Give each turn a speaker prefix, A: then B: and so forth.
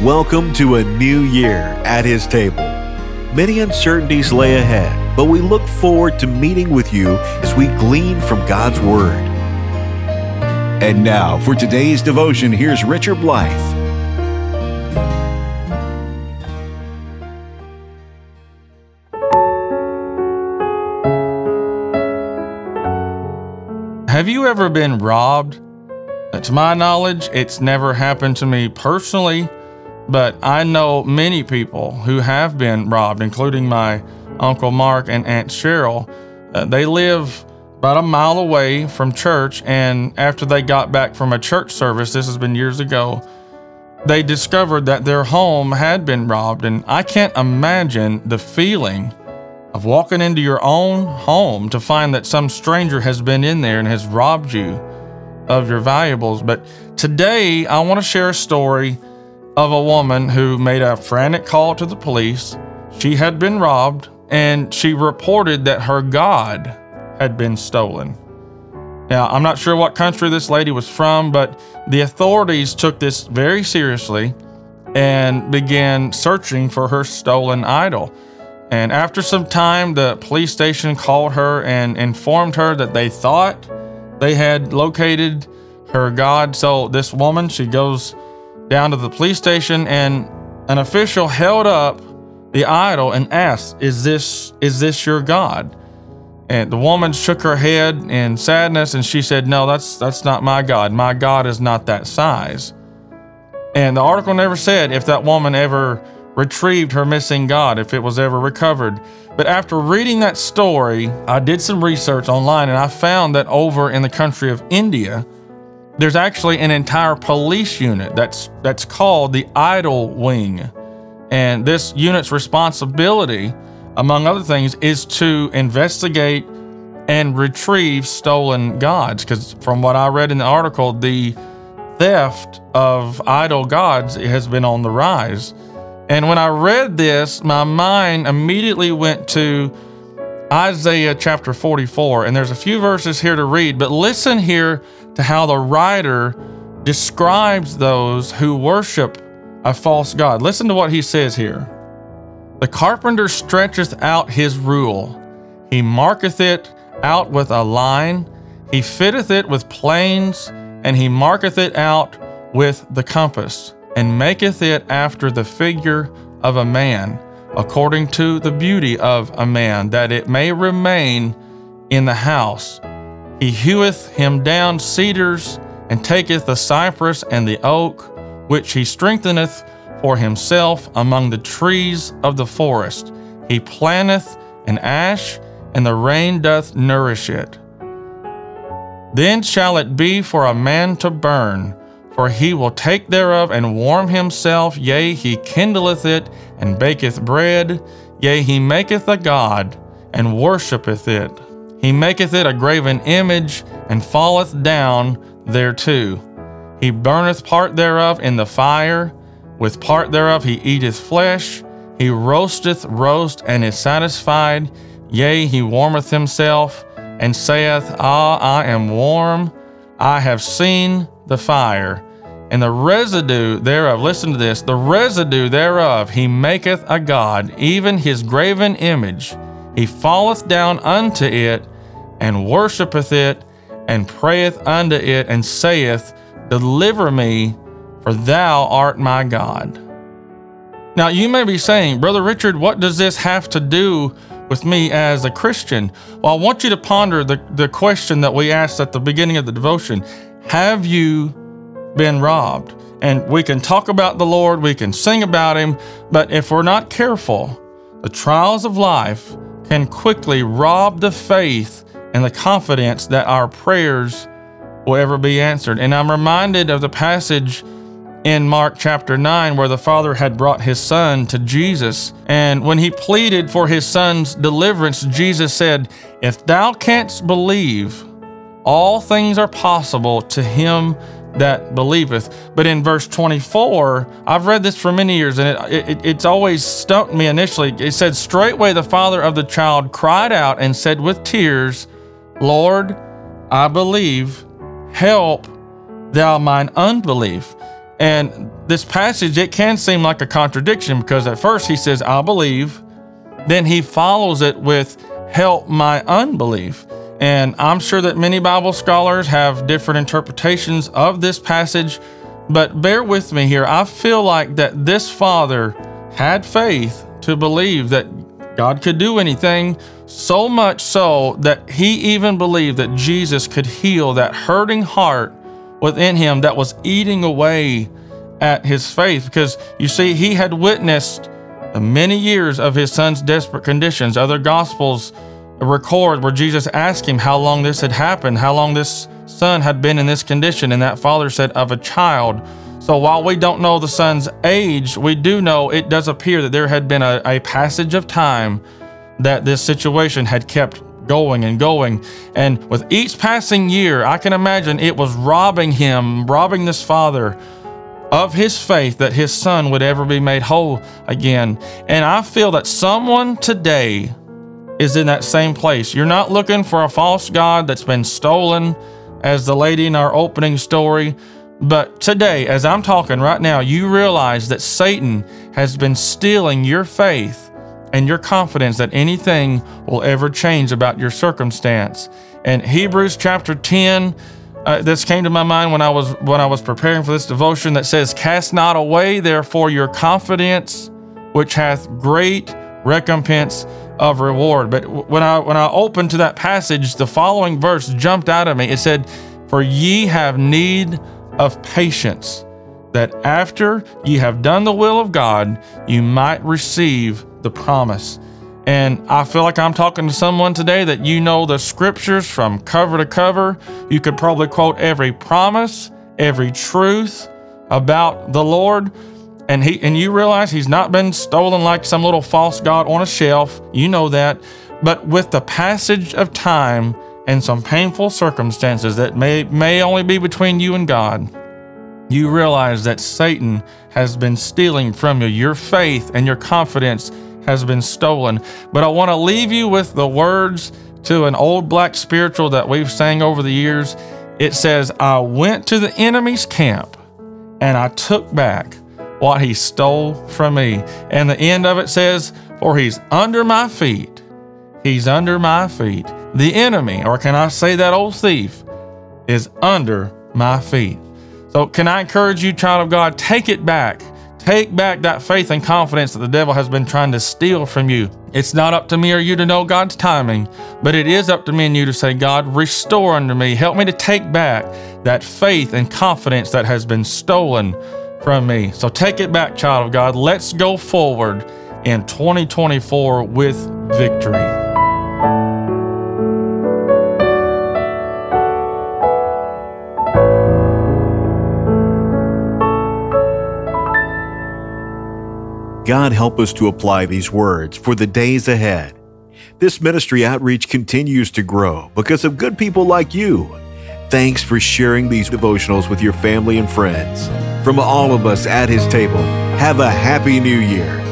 A: Welcome to a new year at His table. Many uncertainties lay ahead, but we look forward to meeting with you as we glean from God's Word.
B: And now, for today's devotion, here's Richard Blythe.
C: Have you ever been robbed? Uh, to my knowledge, it's never happened to me personally, but I know many people who have been robbed, including my Uncle Mark and Aunt Cheryl. Uh, they live about a mile away from church, and after they got back from a church service, this has been years ago, they discovered that their home had been robbed. And I can't imagine the feeling of walking into your own home to find that some stranger has been in there and has robbed you of your valuables. But today, I want to share a story of a woman who made a frantic call to the police. She had been robbed and she reported that her God had been stolen. Now, I'm not sure what country this lady was from, but the authorities took this very seriously and began searching for her stolen idol. And after some time, the police station called her and informed her that they thought they had located her God. So this woman, she goes down to the police station and an official held up the idol and asked, "Is this is this your God?" And the woman shook her head in sadness and she said, "No, that's that's not my God. My God is not that size." And the article never said if that woman ever retrieved her missing God, if it was ever recovered. But after reading that story, I did some research online and I found that over in the country of India, there's actually an entire police unit that's that's called the Idol Wing. And this unit's responsibility, among other things, is to investigate and retrieve stolen gods. Because from what I read in the article, the theft of idol gods has been on the rise. And when I read this, my mind immediately went to Isaiah chapter 44. And there's a few verses here to read, but listen here to how the writer describes those who worship a false God. Listen to what he says here The carpenter stretcheth out his rule, he marketh it out with a line, he fitteth it with planes, and he marketh it out with the compass and maketh it after the figure of a man, according to the beauty of a man, that it may remain in the house. He heweth him down cedars, and taketh the cypress and the oak, which he strengtheneth for himself among the trees of the forest. He planteth an ash, and the rain doth nourish it. Then shall it be for a man to burn for he will take thereof and warm himself, yea, he kindleth it and baketh bread, yea, he maketh a god and worshippeth it. He maketh it a graven image and falleth down thereto. He burneth part thereof in the fire, with part thereof he eateth flesh. He roasteth roast and is satisfied, yea, he warmeth himself and saith, Ah, I am warm. I have seen the fire and the residue thereof, listen to this, the residue thereof he maketh a God, even his graven image. He falleth down unto it, and worshippeth it, and prayeth unto it, and saith, Deliver me, for thou art my God. Now you may be saying, Brother Richard, what does this have to do with me as a Christian? Well, I want you to ponder the, the question that we asked at the beginning of the devotion Have you been robbed. And we can talk about the Lord, we can sing about Him, but if we're not careful, the trials of life can quickly rob the faith and the confidence that our prayers will ever be answered. And I'm reminded of the passage in Mark chapter 9 where the father had brought his son to Jesus. And when he pleaded for his son's deliverance, Jesus said, If thou canst believe, all things are possible to him that believeth. But in verse 24, I've read this for many years and it, it, it's always stumped me initially. It said, Straightway the father of the child cried out and said with tears, Lord, I believe, help thou mine unbelief. And this passage, it can seem like a contradiction because at first he says, I believe. Then he follows it with, help my unbelief. And I'm sure that many Bible scholars have different interpretations of this passage, but bear with me here. I feel like that this father had faith to believe that God could do anything, so much so that he even believed that Jesus could heal that hurting heart within him that was eating away at his faith. Because you see, he had witnessed the many years of his son's desperate conditions. Other gospels record where Jesus asked him how long this had happened, how long this son had been in this condition, and that father said, Of a child. So while we don't know the son's age, we do know it does appear that there had been a, a passage of time that this situation had kept going and going. And with each passing year, I can imagine it was robbing him, robbing this father of his faith that his son would ever be made whole again. And I feel that someone today is in that same place. You're not looking for a false God that's been stolen, as the lady in our opening story. But today, as I'm talking right now, you realize that Satan has been stealing your faith and your confidence that anything will ever change about your circumstance. And Hebrews chapter 10, uh, this came to my mind when I was when I was preparing for this devotion that says, "Cast not away therefore your confidence, which hath great recompense of reward." But when I when I opened to that passage, the following verse jumped out at me. It said, "For ye have need of patience, that after ye have done the will of God, you might receive the promise. And I feel like I'm talking to someone today that you know the scriptures from cover to cover. You could probably quote every promise, every truth about the Lord. And he and you realize he's not been stolen like some little false god on a shelf. You know that. But with the passage of time, and some painful circumstances that may, may only be between you and God, you realize that Satan has been stealing from you. Your faith and your confidence has been stolen. But I want to leave you with the words to an old black spiritual that we've sang over the years. It says, I went to the enemy's camp and I took back what he stole from me. And the end of it says, For he's under my feet. He's under my feet. The enemy, or can I say that old thief, is under my feet. So, can I encourage you, child of God, take it back. Take back that faith and confidence that the devil has been trying to steal from you. It's not up to me or you to know God's timing, but it is up to me and you to say, God, restore unto me. Help me to take back that faith and confidence that has been stolen from me. So take it back, child of God. Let's go forward in 2024 with victory.
A: God help us to apply these words for the days ahead. This ministry outreach continues to grow because of good people like you. Thanks for sharing these devotionals with your family and friends. From all of us at His table, have a happy new year